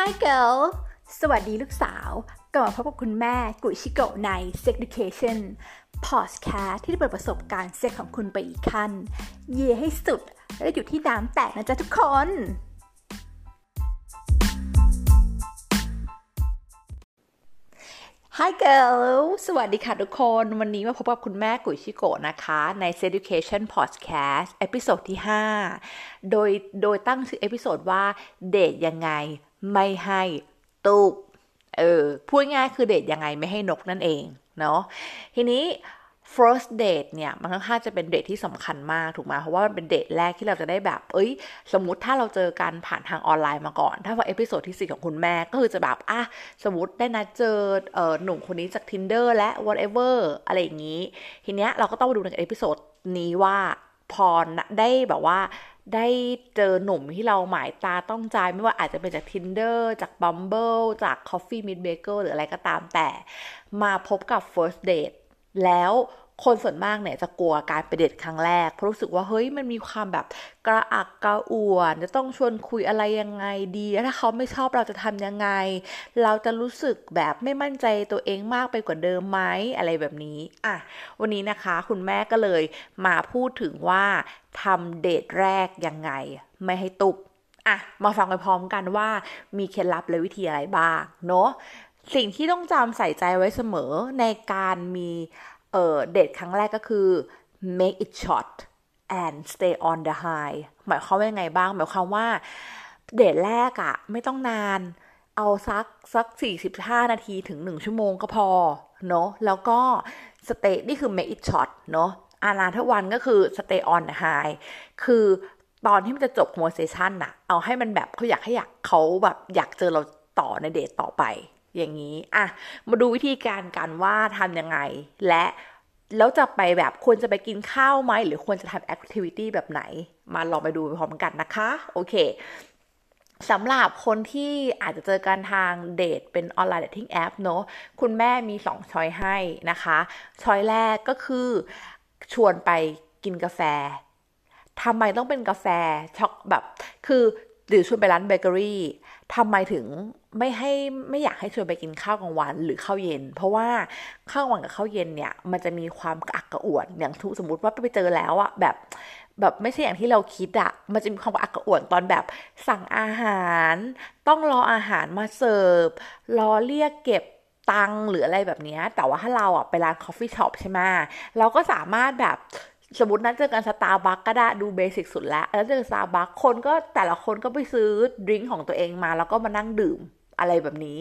Hi girl สวัสดีลูกสาวกลับมาพบกับคุณแม่กุยชิโกะใน Sex Education Podcast ที่จะเปิดประสบการณ์เซ็กส์ของคุณไปอีกขั้น เย่ให้สุด และอยู่ที่น้ำแตกนะจ๊ะทุกคน Hi girl สวัสดีค่ะทุกคน วันนี้มาพบกับคุณแม่กุยชิโกะนะคะ ใน Education Podcast episode ที่ 5 โดยโดยตั้งชื่อ episode ว่าเดทยังไง ไม่ให้ตุยเออพูดง่ายคือเดทยังไงไม่ให้นกนั่นเอง เนาะทีนี้ first date เนี่ย มันค่อนข้างจะเป็นเดทที่สำคัญมากถูกไหมเพราะว่ามันเป็นเดทแรกที่เราจะได้แบบ เอ้ย สมมติถ้าเราเจอกันผ่านทางออนไลน์มาก่อน ถ้าว่า episode ที่สี่ของคุณแม่ก็คือจะแบบ อะ สมมติได้นัดเจอเออหนุ่มคนนี้จาก Tinder และ whatever อะไรอย่างนี้ ทีเนี้ยเราก็ต้องมาดูใน episode นี้ว่าพอได้แบบว่า ได้เจอหนุ่มที่เราหมายตาต้องใจไม่ว่าอาจจะเป็นจาก Tinder จาก Bumble จาก Coffee Meet Bagel หรืออะไรก็ตามแต่ มาพบกับ first date แล้ว คนส่วนมากเนี่ยจะกลัวการไปเดทครั้งแรกเพราะรู้สึกว่าเฮ้ยมันมีความแบบกระอักกระอ่วนจะต้องชวนคุยอะไรยังไงดีถ้าเขาไม่ชอบเราจะทำยังไง เราจะรู้สึกแบบไม่มั่นใจตัวเองมากไปกว่าเดิมไหมอะไรแบบนี้อะวันนี้นะคะคุณแม่ก็เลยมาพูดถึงว่าทำเดทแรกยังไง ไม่ให้ตุกอะมาฟังไปพร้อมกันว่ามีเคล็ดลับและวิธีอะไรบ้างเนาะสิ่งที่ต้องจำใส่ใจไว้เสมอในการมี เออเดทครั้งแรกก็คือ make it short and stay on the high หมายความว่ายังไงบ้าง หมายความว่าเดทแรกอะไม่ต้องนาน เอาสักสัก 45 นาทีถึง 1 ชั่วโมงก็พอ เนาะแล้วก็ stay นี่คือ make it short เนาะอานาทวันก็คือ stay on the high คือตอนที่มันจะจบ conversation น่ะเอาให้มันแบบเขาอยากให้อยากเขาแบบอยากเจอเราต่อในเดทต่อไป อย่างนี้อะมาดูวิธีการกันว่าทำยังไง และแล้วจะไปแบบควรจะไปกินข้าวไหม หรือควรจะทำแอคทิวิตี้แบบไหน มาลองไปดูพร้อมกันนะคะ โอเคสำหรับคนที่อาจจะเจอกันทางเดทเป็น online dating app เนาะคุณแม่มีสอง choice ให้นะคะ choice แรกก็คือชวนไปกินกาแฟทำไมต้องเป็นกาแฟ shop แบบ คือหรือชวนไปร้านเบเกอรี่ทำไมถึง ไม่ให้ไม่อยากให้ชวนไปกินข้าวกลางวันหรือข้าวเย็น เพราะว่าข้าวกลางวันกับข้าวเย็นเนี่ย มันจะมีความกระอักกระอ่วนอย่างทุสมมติว่าไปเจอแล้วอะแบบแบบไม่ใช่อย่างที่เราคิดอะมันจะมีความกระอักกระอ่วนตอนแบบสั่งอาหาร ต้องรออาหารมาเสิร์ฟรอเรียกเก็บตังหรืออะไรแบบนี้ แต่ว่าถ้าเราอะไปร้าน coffee shop ใช่ไหมเราก็สามารถแบบสมมตินัดเจอกันสตาร์บัคก็ได้ดู basic สุดแล้ว แล้วเจอสตาร์บัคคนก็แต่ละคนก็ไปซื้อ drink ของตัวเองมา แล้วก็มานั่งดื่ม อะไรแบบนี้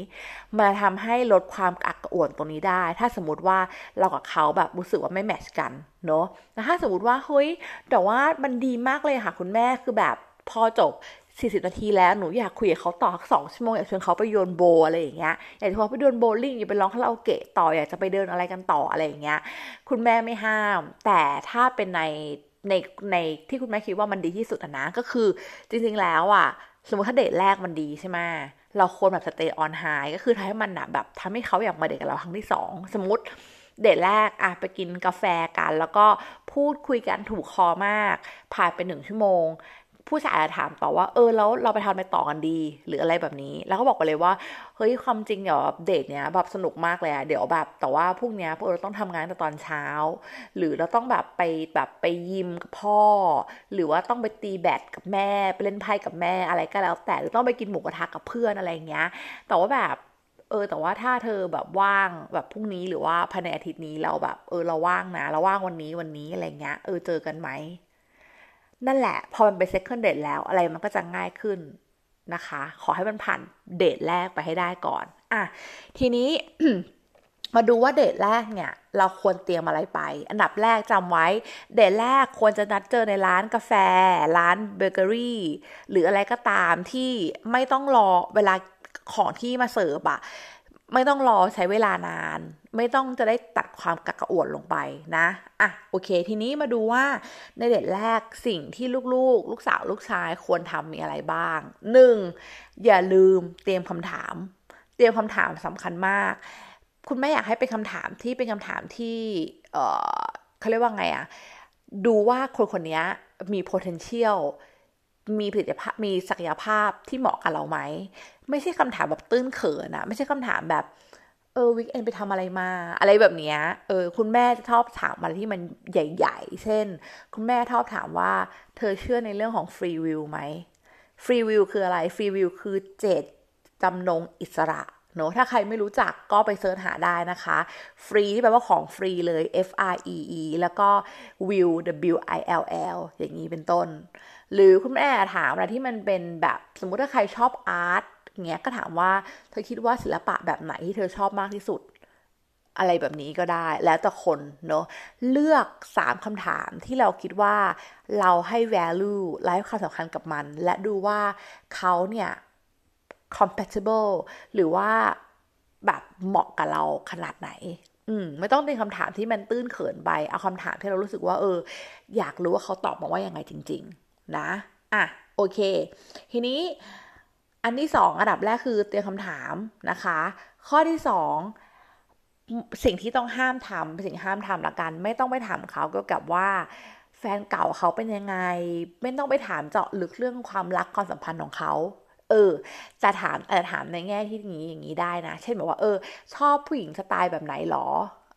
มาทำให้ลดความอักกระอ่วนตรงนี้ได้ ถ้าสมมติว่าเรากับเขาแบบรู้สึกว่าไม่แมทช์กันเนาะแต่ถ้าสมมติว่าเฮ้ยแต่ว่ามันดีมากเลยค่ะคุณแม่คือแบบพอจบ40 นาทีแล้วหนูอยากคุยกับเขาต่อสองชั่วโมงอยากชวนเขาไปโยนโบอะไรอย่างเงี้ยอยากจะพาไปโยนโบลิ่งอยากไปร้องคาราโอเกะต่ออยากจะไปเดินอะไรกันต่ออะไรอย่างเงี้ยคุณแม่ไม่ห้าม แต่ถ้าเป็นในในในที่คุณแม่คิดว่ามันดีที่สุดนะก็คือจริงๆแล้วอะสมมติถ้าเดทแรกมันดีใช่ไหม เราควรแบบสเตย์ออนไฮก็คือทำให้มันแบบทำให้เขาอยากมาเดทกับเราครั้งที่สองสมมติเดทแรกอะไปกินกาแฟกัน แล้วก็พูดคุยกันถูกคอมาก ผ่านไปหนึ่งชั่วโมง ผู้ชายอาจจะถามต่อว่าเออแล้วเราไปทำไปต่อกันดี หรืออะไรแบบนี้ แล้วก็บอกไปเลยว่าเฮ้ยความจริงเดี๋ยวเดทเนี้ยแบบสนุกมากเลยอะเดี๋ยวแบบแต่ว่าพวกเนี้ยพวกเราต้องทำงานแต่ตอนเช้า หรือเราต้องแบบไปแบบไปยิมกับพ่อ หรือว่าต้องไปตีแบดกับแม่ไปเล่นไพ่กับแม่อะไรก็แล้ว แต่หรือต้องไปกินหมูกระทะกับเพื่อนอะไรเงี้ย แต่ว่าแบบเออแต่ว่าถ้าเธอแบบว่างแบบพรุ่งนี้หรือว่าภายในอาทิตย์นี้เราแบบ เออเราว่างนะเราว่างวันนี้วันนี้อะไรเงี้ยเออเจอกันไหม นั่นแหละ พอมันเป็น second date แล้วอะไรมันก็จะง่ายขึ้นนะคะ ขอให้มันผ่านเดทแรกไปให้ได้ก่อน อะ ทีนี้มาดูว่าเดทแรกเนี่ย เราควรเตรียมอะไรไป อันดับแรกจำไว้ เดทแรกควรจะนัดเจอในร้านกาแฟ ร้านเบเกอรี่ หรืออะไรก็ตามที่ไม่ต้องรอเวลาของที่มาเสิร์ฟอะไม่ต้องรอใช้เวลานาน ไม่ต้องจะได้ตัดความกักกระอ่วนลงไปนะอะโอเค ทีนี้มาดูว่าในเด็ดแรกสิ่งที่ลูกๆ ลูกสาวลูกชายควรทำมีอะไรบ้างหนึ่งอย่าลืมเตรียมคำถาม เตรียมคำถามสำคัญมาก คุณแม่อยากให้เป็นคำถามที่เป็นคำถามที่เออเขาเรียกว่าไงอะดูว่าคนคนนี้มี potential มีผลิตภัณฑ์มีศักยภาพที่เหมาะกับเราไหม ไม่ใช่คำถามแบบตื้นเขินอะไม่ใช่คำถามแบบ เออวิกเอนไปทำอะไรมา อะไรแบบเนี้ยเออ คุณแม่จะชอบถามอะไรที่มันใหญ่ ๆ เช่น คุณแม่ชอบถามว่าเธอเชื่อในเรื่องของฟรีวิลไหมฟรีวิลคืออะไรฟรีวิลคือเจตจำนงอิสระเนอะถ้าใครไม่รู้จักก็ไปเสิร์ชหาได้นะคะ ฟรีที่แปลว่าของฟรีเลย F R E E แล้วก็ will W I L L อย่างนี้เป็นต้น หรือคุณแม่ถามอะไรที่มันเป็นแบบสมมุติถ้าใครชอบอาร์ต เงี้ยก็ถามว่าเธอคิดว่าศิลปะแบบไหนที่เธอชอบมากที่สุด อะไรแบบนี้ก็ได้แล้วแต่คนเนอะเลือกสามคำถามที่เราคิดว่าเราให้ value และให้ความสำคัญกับมัน และดูว่าเขาเนี่ย compatible หรือว่าแบบเหมาะกับเราขนาดไหน อืม ไม่ต้องเป็นคำถามที่มันตื้นเขินไป เอาคำถามที่เรารู้สึกว่า เออ อยากรู้ว่าเขาตอบมาว่ายังไงจริง ๆ นะ อะ โอเค ทีนี้ อันที่สองอันดับแรกคือเตรียมคำถามนะคะ ข้อที่สองสิ่งที่ต้องห้ามทำสิ่งห้ามทำละกัน ไม่ต้องไปถามเขาเกี่ยวกับว่าแฟนเก่าเขาเป็นยังไง ไม่ต้องไปถามเจาะลึกเรื่องความรักความสัมพันธ์ของเขาเออจะถามแต่ถามในแง่ที่นี้อย่างนี้ได้นะ เช่นแบบว่าเออ ชอบผู้หญิงสไตล์แบบไหนหรอ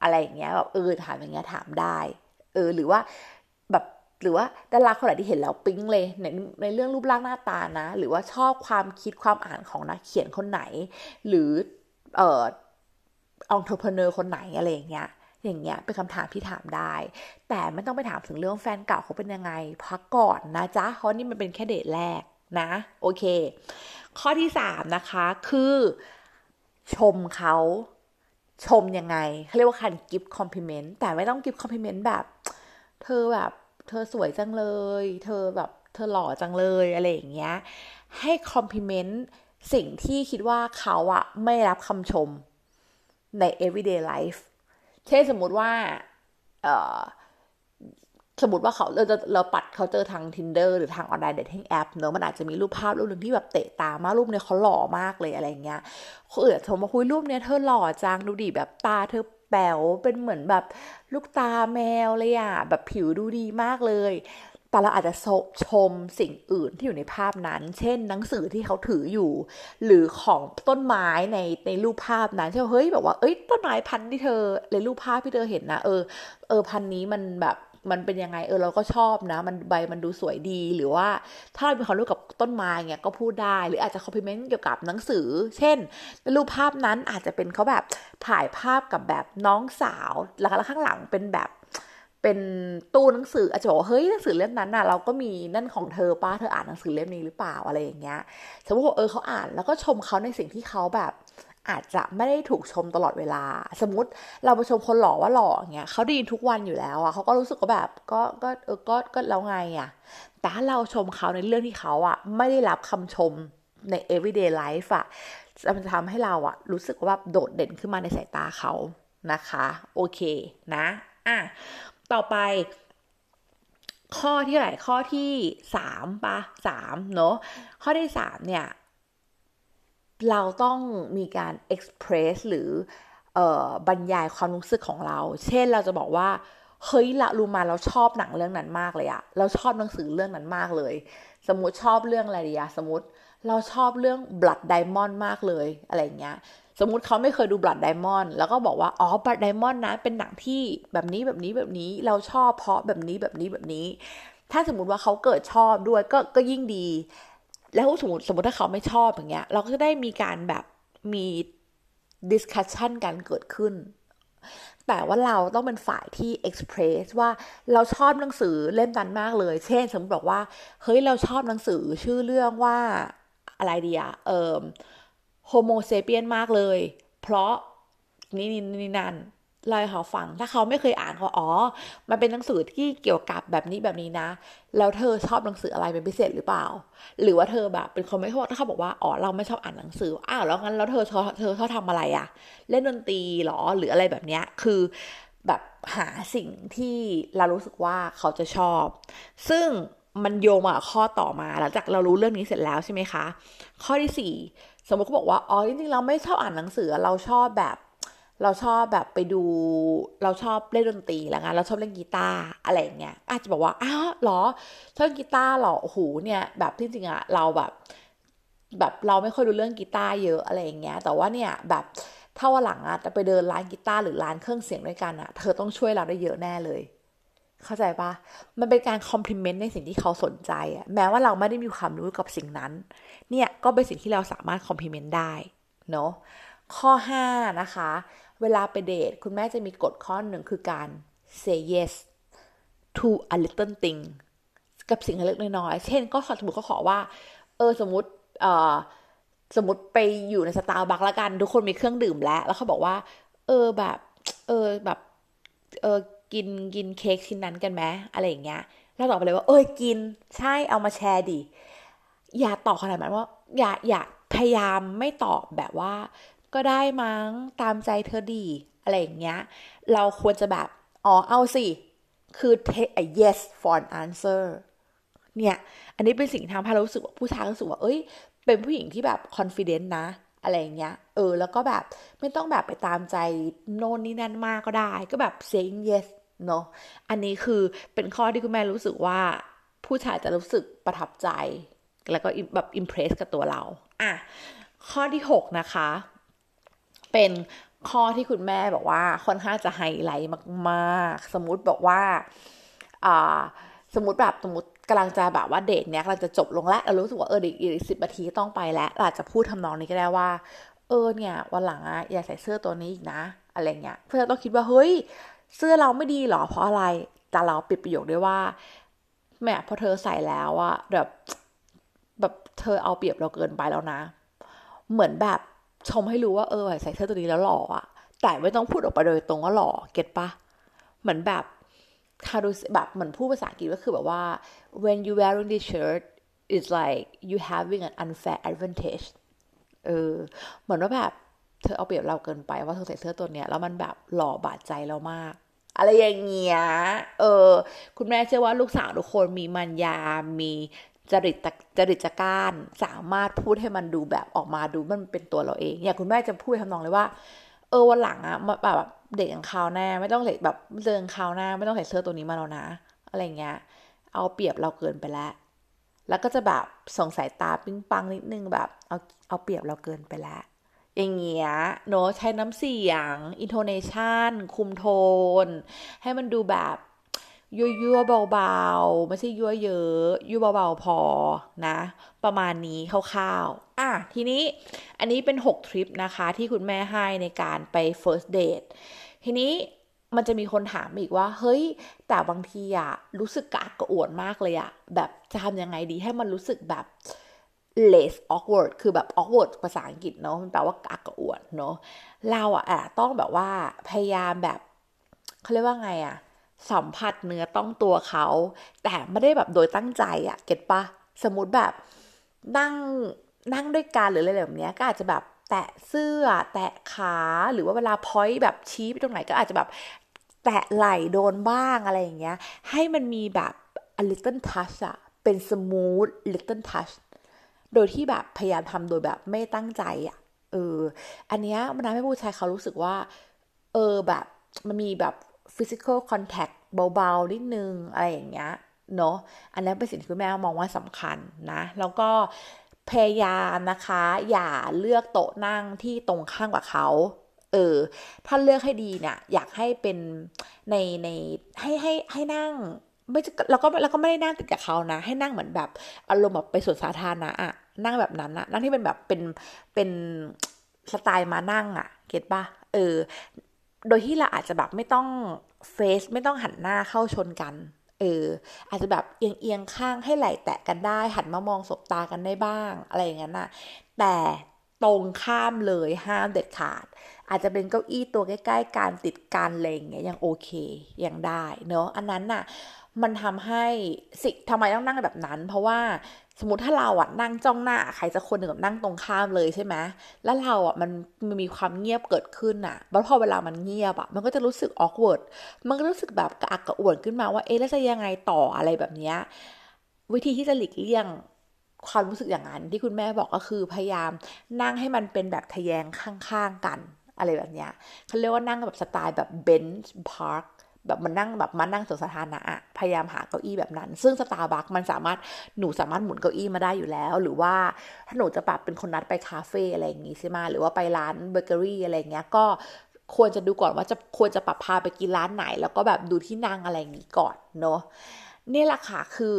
อะไรอย่างเงี้ยแบบเออถามอย่างเงี้ยถามได้ เออหรือว่าแบบ หรือว่าดาราคนไหนที่เห็นแล้วปิ๊งเลยในในเรื่องรูปร่างหน้าตานะ หรือว่าชอบความคิดความอ่านของนักเขียนคนไหน หรือเอ่ entrepreneur คนไหนอะไรอย่างเงี้ยอย่างเงี้ยเป็นคำถามที่ถามได้ แต่ไม่ต้องไปถามถึงเรื่องแฟนเก่าเขาเป็นยังไงพักก่อนนะจ๊ะเพราะนี่มันเป็นแค่เดทแรกนะ โอเค ข้อที่สามนะคะคือชมเขาชมยังไงเขาเรียกว่าการ give compliment แต่ไม่ต้อง give compliment แบบ เธอแบบ เธอสวยจังเลย เธอแบบเธอหล่อจังเลยอะไรอย่างเงี้ย ให้ compliment สิ่งที่คิดว่าเขาอะไม่รับคำชมใน everyday life เช่นสมมุติว่า เออ สมมติว่าเขาเราเราปัดเขาเจอทาง Tinder หรือทาง online dating app เนอะมันอาจจะมีรูปภาพรูปหนึ่งที่แบบเตะตามากรูปเนี้ยเขาหล่อมากเลยอะไรเงี้ยเขาเอือโทรมาคุยรูปเนี้ยเธอหล่อจังดูดีแบบตาเธอแป๋วเป็นเหมือนแบบลูกตาแมวเลยอะแบบผิวดูดีมากเลย แต่เราอาจจะชมสิ่งอื่นที่อยู่ในภาพนั้น เช่น หนังสือที่เขาถืออยู่ หรือของต้นไม้ในในรูปภาพนั้นเช่นเฮ้ยแบบว่าเอ้ยต้นไม้พันธุ์ที่เธอในรูปภาพที่เธอเห็นนะเออเออพันธุ์นี้มันแบบ มันเป็นยังไงเออเราก็ชอบนะ มันใบมันดูสวยดีหรือว่าถ้าเราเป็นความรู้กับต้นไม้เงี้ยก็พูดได้หรืออาจจะคอมพลเมนต์เกี่ยวกับหนังสือ เช่นรูปภาพนั้นอาจจะเป็นเขาแบบถ่ายภาพกับแบบน้องสาวแล้วข้างหลังเป็นแบบเป็นตู้หนังสืออาจจะบอกเฮ้ยหนังสือเล่มนั้นน่ะเราก็มีนั่นของเธอป้าเธออ่านหนังสือเล่มนี้หรือเปล่าอะไรอย่างเงี้ยสมมติว่าเออเขาอ่านแล้วก็ชมเขาในสิ่งที่เขาแบบ อาจจะไม่ได้ถูกชมตลอดเวลา สมมติเราไปชมคนหล่อว่าหล่อเงี้ยเขาไดีทุกวันอยู่แล้วอะเขาก็รู้สึกว่าแบบก็ก็เออก็ก็แล้วไงอะแต่ถ้าเราชมเขาในเรื่องที่เขาอะไม่ได้รับคำชมใน everyday life อะมันจะทำให้เราอะรู้สึกว่าโดดเด่นขึ้นมาในสายตาเขานะคะ โอเคนะอะต่อไป ข้อที่ไหนข้อที่สามปะสามเนาะข้อที่สามเนี่ย เราต้องมีการ express หรืออบรรยายความรู้สึกของเรา เช่นเราจะบอกว่า เฮ้ยละรูมาเราชอบหนังเรื่องนั้นมากเลยอะเราชอบหนังสือเรื่องนั้นมากเลย สมมติชอบเรื่องอะไรดีอะสมมติเราชอบเรื่อง Blood Diamond มากเลยอะไรเงี้ย สมมติเขาไม่เคยดู Blood Diamond แล้วก็บอกว่า อ๋อ Blood Diamond นะ เป็นหนังที่แบบนี้แบบนี้แบบนี้ เราชอบเพราะแบบนี้แบบนี้แบบนี้ ถ้าสมมติว่าเขาเกิดชอบด้วยก็ก็ยิ่งดี แล้วสมมติสมมติถ้าเขาไม่ชอบอย่างเงี้ย เราก็จะได้มีการแบบมี discussion กันเกิดขึ้น แต่ว่าเราต้องเป็นฝ่ายที่ express ว่าเราชอบหนังสือเล่มนั้นมากเลย เช่น สมมติบอกว่า เฮ้ยเราชอบหนังสือชื่อเรื่องว่าอะไรดีอะเอ่อ homo sapien มากเลย เพราะนี่นี่นี่นั่น เล่าให้เขาฟัง ถ้าเขาไม่เคยอ่านเขาอ๋อ มันเป็นหนังสือที่เกี่ยวกับแบบนี้แบบนี้นะ แล้วเธอชอบหนังสืออะไรเป็นพิเศษหรือเปล่า หรือว่าเธอแบบ เป็นคนไม่ชอบถ้าเขาบอกว่าอ๋อเราไม่ชอบอ่านหนังสืออ้าวแล้วงั้นแล้วเธอชอบเธอชอบทำอะไรอะเล่นดนตรีหรอหรืออะไรแบบเนี้ยคือแบบหาสิ่งที่เรารู้สึกว่าเขาจะชอบ ซึ่งมันโยงมาข้อต่อมาหลังจากเรารู้เรื่องนี้เสร็จแล้วใช่ไหมคะ ข้อที่สี่สมมติเขาบอกว่าอ๋อจริงๆเราไม่ชอบอ่านหนังสือเราชอบแบบ เราชอบแบบไปดูเราชอบเล่นดนตรีแล้วกันเราชอบเล่นกีตาร์อะไรเงี้ยอาจจะบอกว่าอ้าวหรอชอบกีตาร์หรอโอ้โหเนี่ยแบบที่จริงอะเราแบบ แบบเราไม่ค่อยรู้เรื่องกีตาร์เยอะอะไรเงี้ย แต่ว่าเนี่ยแบบถ้าวันหลังอะจะไปเดินร้านกีตาร์หรือร้านเครื่องเสียงด้วยกันอะเธอต้องช่วยเราได้เยอะแน่เลย เข้าใจปะมันเป็นการคอมพลีเมนต์ในสิ่งที่เขาสนใจอะแม้ว่าเราไม่ได้มีความรู้กับสิ่งนั้น เนี่ยก็เป็นสิ่งที่เราสามารถ compliment ได้เนาะข้อ 5 นะคะ เวลาไปเดทคุณแม่จะมีกฎข้อหนึ่งคือการ say yes to a little thing กับสิ่งเล็กน้อยๆเช่น ก็สมมติเขาขอว่า เออสมมติเออสมมติไปอยู่ในสตาร์บัคละกัน ทุกคนมีเครื่องดื่มแล้ว แล้วเขาบอกว่า เออแบบ เออแบบเออกินกินเค้กชิ้นนั้นกันไหมอะไรอย่างเงี้ยแล้วตอบไปเลยว่า เออกินใช่เอามาแชร์ดิอย่าตอบขนาดนั้นว่า อย่าอย่าพยายามไม่ตอบแบบว่า ก็ได้มั้งตามใจเธอดีอะไรอย่างเงี้ย เราควรจะแบบ อ๋อเอาสิ คือ take a yes for an answer เนี่ย อันนี้เป็นสิ่งทำให้เรารู้สึกว่าผู้ชายรู้สึกว่า เอ้ย เป็นผู้หญิงที่แบบ confident นะ อะไรอย่างเงี้ย เออ แล้วก็แบบไม่ต้องแบบไปตามใจโน่นนี่นั่นมากก็ได้ ก็แบบ saying yes เนาะ อันนี้คือเป็นข้อที่คุณแม่รู้สึกว่าผู้ชายจะรู้สึกประทับใจ แล้วก็แบบอิมเพรสกับตัวเรา อะ ข้อที่ 6 นะคะ เป็นข้อที่คุณแม่บอกว่าค่อนข้างจะไฮไลท์มากๆ สมมุติบอกว่าอ่าสมมติแบบสมมติกำลังจะแบบว่าเดทเนี้ยกำลังจะจบลงแล้วเรารู้สึกว่าเอออีกสิบนาทีต้องไปแล้วอาจจะพูดทำนองนี้ก็ได้ว่า เออเนี่ยวันหลังอะอย่าใส่เสื้อตัวนี้อีกนะ อะไรเงี้ยเพื่อนต้องคิดว่าเฮ้ยเสื้อเราไม่ดีหรอเพราะอะไรแต่เราปิดประโยคด้วยว่าแม่พอเธอใส่แล้วอะแบบแบบเธอเอาเปรียบเราเกินไปแล้วนะ เหมือนแบบ ชมให้รู้ว่าเออใส่เสื้อตัวนี้แล้วหล่ออะแต่ไม่ต้องพูดออกไปโดยตรงว่าหล่อเก็ตปะเหมือนแบบคาดูแบบเหมือนพูดภาษาอังกฤษก็คือแบบว่า when you wearing this shirt it's like you having an unfair advantage เออเหมือนว่าแบบเธอเอาเปรียบเราเกินไปว่าเธอใส่เสื้อตัวเนี้ยแล้วมันแบบหล่อบาดใจเรามาก อะไรอย่างเงี้ย เออ คุณแม่เชื่อว่าลูกสาวทุกคนมีมัญญา มี จริตจริตจัการสามารถพูดให้มันดูแบบออกมาดูมันเป็นตัวเราเอง อย่างคุณแม่จะพูดทำนองเลยว่า เออวันหลังอะแบบเด็กอย่างคราวหน้าไม่ต้องใส่แบบเดินคราวหน้า ไม่ต้องใส่เสื้อตัวนี้มาแล้วนะ อะไรเงี้ย เอาเปรียบเราเกินไปแล้ว แล้วก็จะแบบส่งสายตาปิ้งปังนิดนึงแบบเอาเอาเปรียบเราเกินไปแล้วอย่างเงี้ยเนอะใช้น้ำเสียง intonation คุมโทน ให้มันดูแบบ ยั่วยั่วเบาๆ ไม่ใช่ยั่วเยอะยั่วเบาๆ พอนะ ประมาณนี้คร่าวๆ อะ ทีนี้อันนี้เป็น 6 ทริปนะคะ ที่คุณแม่ให้ในการไป first date ทีนี้มันจะมีคนถามอีกว่า เฮ้ย แต่บางทีอะรู้สึกกระอักกระอ่วนมากเลยอะแบบจะทำยังไงดีให้มันรู้สึกแบบ less awkward คือแบบ awkward ภาษาอังกฤษเนาะมันแปลว่ากระอักกระอ่วนเนาะเราอะอะต้องแบบว่าพยายามแบบเขาเรียกว่าไงอะ สัมผัสเนื้อต้องตัวเขา แต่ไม่ได้แบบโดยตั้งใจอะเก็ตปะสมมติแบบนั่งนั่งด้วยกันหรืออะไรแบบนี้ก็อาจจะแบบแตะเสื้อ แตะขาหรือว่าเวลาพอยต์แบบชี้ไปตรงไหนก็อาจจะแบบแตะไหล่โดนบ้างอะไรอย่างเงี้ย ให้มันมีแบบ a little touch อะเป็น smooth little touch โดยที่แบบพยายามทำโดยแบบไม่ตั้งใจอะเออ อันเนี้ยมันทำให้ผู้ชายเขารู้สึกว่า เออแบบมันมีแบบ physical contact เบาๆนิดนึงอะไรอย่างเงี้ยเนาะอันนั้นเป็นสิ่งที่คุณแม่มองว่าสำคัญนะ แล้วก็พยายามนะคะ อย่าเลือกโต๊ะนั่งที่ตรงข้างกับเขาเออ ถ้าเลือกให้ดีเนี่ยอยากให้เป็นในในให้ให้ให้นั่งไม่แล้วก็แล้วก็ไม่ได้นั่งติดกับเขานะ ให้นั่งเหมือนแบบอารมณ์แบบไปสวนสาธารณะอะนั่งแบบนั้นอะนั่งที่เป็นแบบเป็นเป็นสไตล์มานั่งอะเก็ตปะเออ โดยที่เราอาจจะแบบไม่ต้องเฟซไม่ต้องหันหน้าเข้าชนกัน เออ อาจจะแบบเอียงเอียงข้างให้ไหล่แตะกันได้ หันมามองสบตากันได้บ้าง อะไรอย่างนั้นนะแต่ตรงข้ามเลยห้ามเด็ดขาด อาจจะเป็นเก้าอี้ตัวใกล้ๆการติดกันอะไรอย่างเงี้ยยังโอเคยังได้เนาะอันนั้นน่ะ มันทำให้สิทำไมต้องนั่งแบบนั้น เพราะว่า สมมติถ้าเราอะนั่งจ้องหน้าใครจะคนหนึ่งนั่งตรงข้ามเลยใช่ไหมแล้วเราอะมันมันมีความเงียบเกิดขึ้นอะแล้วพอเวลามันเงียบอะมันก็จะรู้สึกออกเวิร์ดมันก็รู้สึกแบบกระอักกระอ่วนขึ้นมาว่าเอ๊ะแล้วจะยังไงต่ออะไรแบบเนี้ยวิธีที่จะหลีกเลี่ยงความรู้สึกอย่างนั้นที่คุณแม่บอกก็คือพยายามนั่งให้มันเป็นแบบทะแยงข้างๆกันอะไรแบบเนี้ยเขาเรียกว่านั่งแบบสไตล์แบบ bench park แบบมันนั่งแบบมานั่งสวนสาธารณะพยายามหาเก้าอี้แบบนั้น ซึ่งสตาร์บัคมันสามารถหนูสามารถหมุนเก้าอี้มาได้อยู่แล้ว หรือว่าถ้าหนูจะแบบเป็นคนนัดไปคาเฟ่อะไรอย่างงี้ใช่ไหมหรือว่าไปร้านเบเกอรี่อะไรเงี้ยก็ควรจะดูก่อนว่าจะควรจะปรับพาไปกินร้านไหน แล้วก็แบบดูที่นั่งอะไรอย่างนี้ก่อนเนาะนี่แหละค่ะคือ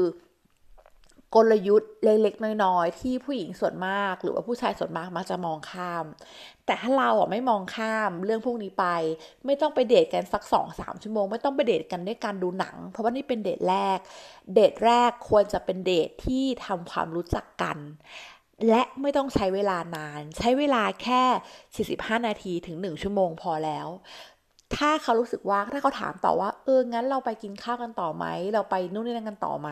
กลยุทธ์เล็กๆน้อยๆที่ผู้หญิงส่วนมาก หรือว่าผู้ชายส่วนมากมักจะมองข้าม แต่ถ้าเราอะไม่มองข้ามเรื่องพวกนี้ไป ไม่ต้องไปเดทกันสักสองสามชั่วโมง ไม่ต้องไปเดทกันด้วยการดูหนัง เพราะว่านี่เป็นเดทแรก เดทแรกควรจะเป็นเดทที่ทำความรู้จักกันและไม่ต้องใช้เวลานาน ใช้เวลาแค่ 45 นาทีถึง 1 ชั่วโมงพอแล้ว ถ้าเขารู้สึกว่าถ้าเขาถามต่อว่า เออ งั้นเราไปกินข้าวกันต่อไหม เราไปนู่นนี่นั่นกันต่อไหม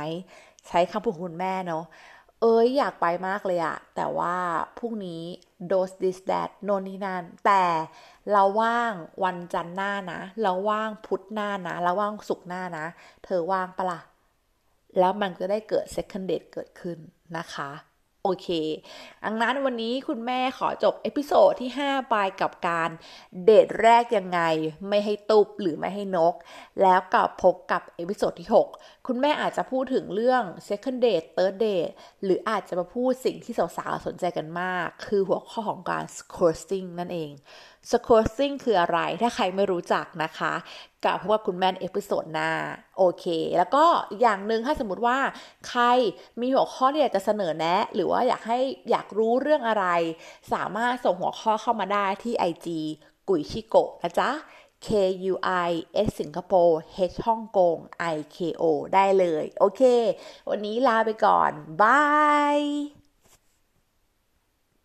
ใช้คำพูดคุณแม่เนาะเอ้ยอยากไปมากเลยอะแต่ว่าพรุ่งนี้ dose this that โน่นนี่นั่นแต่เราว่างวันจันทร์หน้านะ เราว่างพุธหน้านะ เราว่างศุกร์หน้านะ เธอว่างปะละ่ะแล้วมันจะได้เกิด second date เกิดขึ้นนะคะ โอเค ดังนั้นวันนี้คุณแม่ขอจบ episode ที่ 5 ไปกับการเดทแรกยังไง ไม่ให้ตุบหรือไม่ให้นก แล้วกับพบกับ episode ที่ 6 คุณแม่อาจจะพูดถึงเรื่อง second date third date หรืออาจจะมาพูดสิ่งที่สาวๆสนใจกันมาก คือหัวข้อของการ ghosting นั่นเอง ghosting คืออะไร ถ้าใครไม่รู้จักนะคะกับพบกับคุณแม่ episode หน้า โอเค แล้วก็อย่างหนึ่งถ้าสมมติว่า ใครมีหัวข้อที่อยากจะเสนอแนะ หรือว่าอยากให้อยากรู้เรื่องอะไร สามารถส่งหัวข้อเข้ามาได้ที่ IG กุยชิโกะนะจ๊ะ K U I S สิงคโปร์ H ฮ่องกง I K O ได้เลย โอเค วันนี้ลาไปก่อน บาย